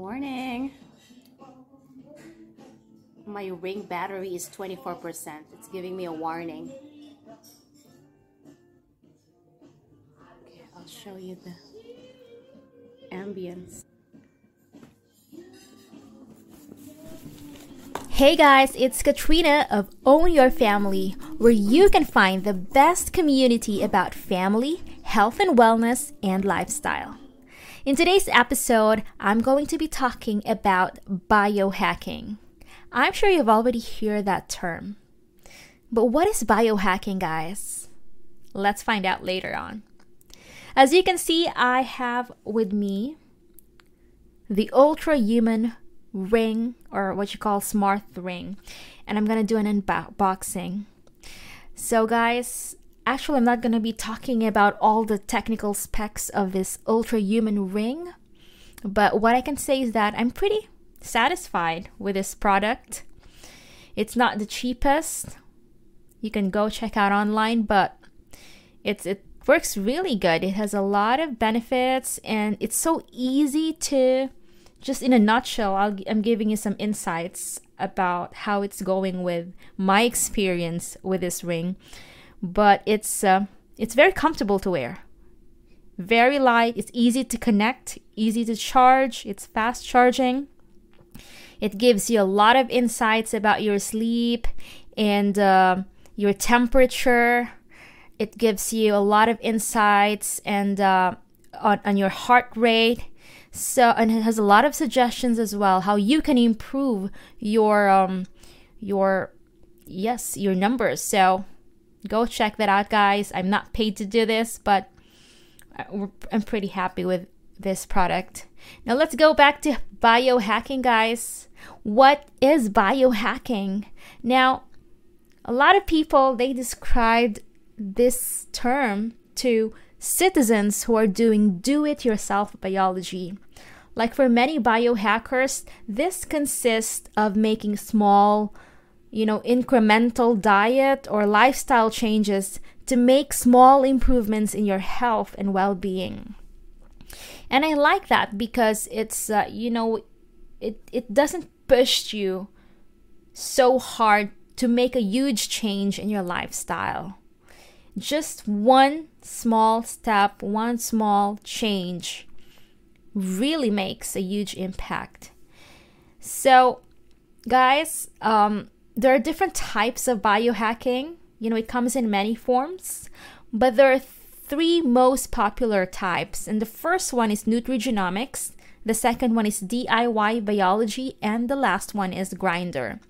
Morning. My ring battery is 24%. It's giving me a warning. Okay, I'll show you the ambience. Hey guys, it's Katrina of Own Your Family, where you can find the best community about family, health and wellness, and lifestyle. In today's episode, I'm going to be talking about biohacking. I'm sure you've already heard that term. But what is biohacking, guys? Let's find out later on. As you can see, I have with me the Ultrahuman ring or what you call smart ring and i'm gonna do an unboxing so guys actually i'm not gonna be talking about all the technical specs of this Ultrahuman ring but what i can say is that i'm pretty satisfied with this product. It's not the cheapest. You can go check out online but it's it works really good. It has a lot of benefits and it's so easy to just in a nutshell, i am giving you some insights about how it's going with my experience with this ring. But it's uh, it's very comfortable to wear, very light. It's easy to connect, easy to charge. It's fast charging. It gives you a lot of insights about your sleep and uh, your temperature. It gives you a lot of insights and uh, on, on your heart rate so and it has a lot of suggestions as well how you can improve your um your yes your numbers so go check that out guys. I'm not paid to do this but i'm pretty happy with this product. Now let's go back to biohacking guys. What is biohacking? Now a lot of people they described this term to citizens who are doing do it yourself biology. Like for many biohackers, this consists of making small, you know, incremental diet or lifestyle changes to make small improvements in your health and well being. And I like that because it's, uh, you know, it, it doesn't push you so hard to make a huge change in your lifestyle. Just one small step, one small change really makes a huge impact. So, guys, um, there are different types of biohacking. You know, it comes in many forms, but there are three most popular types. And the first one is nutrigenomics, the second one is DIY biology, and the last one is grinder.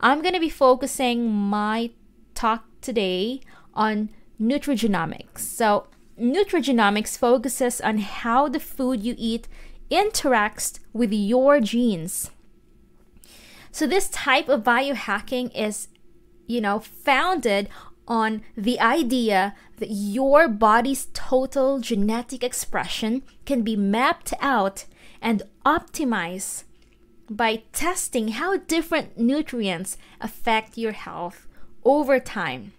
I'm going to be focusing my talk today on nutrigenomics. So, nutrigenomics focuses on how the food you eat interacts with your genes. So, this type of biohacking is, you know, founded on the idea that your body's total genetic expression can be mapped out and optimized by testing how different nutrients affect your health over time.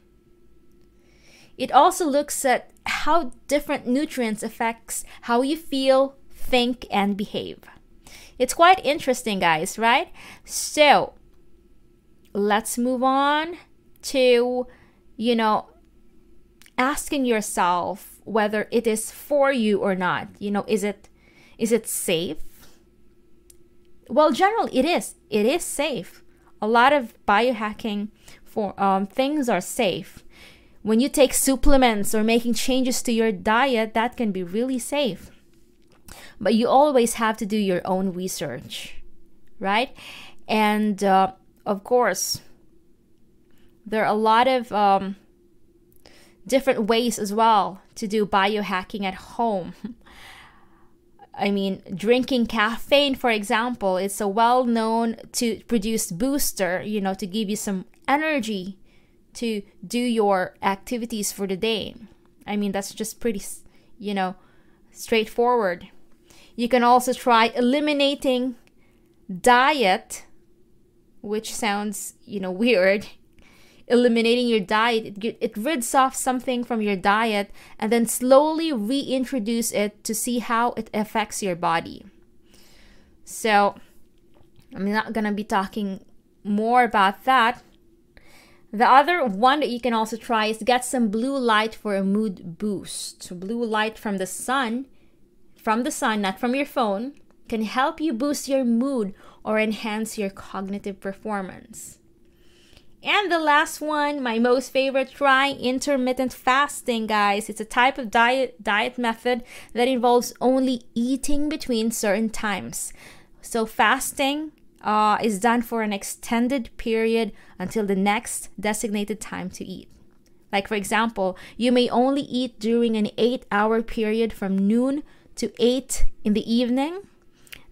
It also looks at how different nutrients affects how you feel, think and behave. It's quite interesting, guys, right? So, let's move on to you know asking yourself whether it is for you or not. You know, is it is it safe? Well, generally it is. It is safe. A lot of biohacking for um, things are safe when you take supplements or making changes to your diet, that can be really safe. But you always have to do your own research, right? And uh, of course, there are a lot of um, different ways as well to do biohacking at home. I mean, drinking caffeine, for example, it's a well known to produce booster, you know, to give you some energy to do your activities for the day. I mean, that's just pretty, you know, straightforward. You can also try eliminating diet, which sounds, you know, weird. Eliminating your diet, it, it rids off something from your diet and then slowly reintroduce it to see how it affects your body. So, I'm not going to be talking more about that. The other one that you can also try is get some blue light for a mood boost. Blue light from the sun, from the sun, not from your phone, can help you boost your mood or enhance your cognitive performance. And the last one, my most favorite, try intermittent fasting, guys. It's a type of diet diet method that involves only eating between certain times. So fasting uh, is done for an extended period until the next designated time to eat. Like, for example, you may only eat during an eight hour period from noon to 8 in the evening,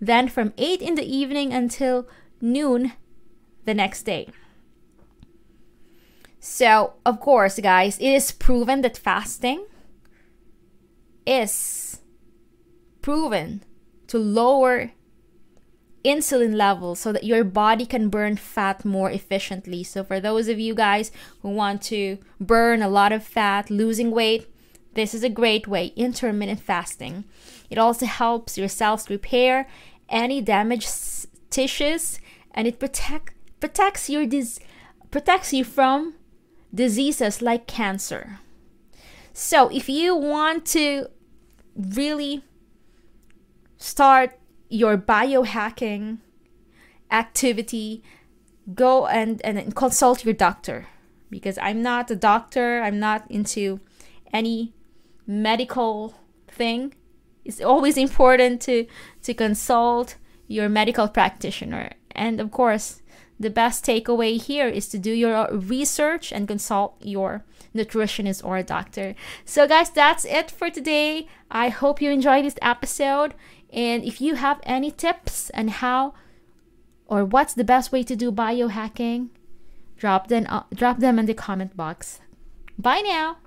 then from 8 in the evening until noon the next day. So, of course, guys, it is proven that fasting is proven to lower insulin levels so that your body can burn fat more efficiently. So, for those of you guys who want to burn a lot of fat, losing weight, this is a great way intermittent fasting. It also helps your cells repair any damaged tissues and it protect protects your dis- protects you from diseases like cancer. So, if you want to really start your biohacking activity, go and, and consult your doctor because I'm not a doctor, I'm not into any medical thing. It's always important to to consult your medical practitioner. And of course, the best takeaway here is to do your research and consult your nutritionist or a doctor. So, guys, that's it for today. I hope you enjoyed this episode. And if you have any tips on how or what's the best way to do biohacking, drop them, uh, drop them in the comment box. Bye now.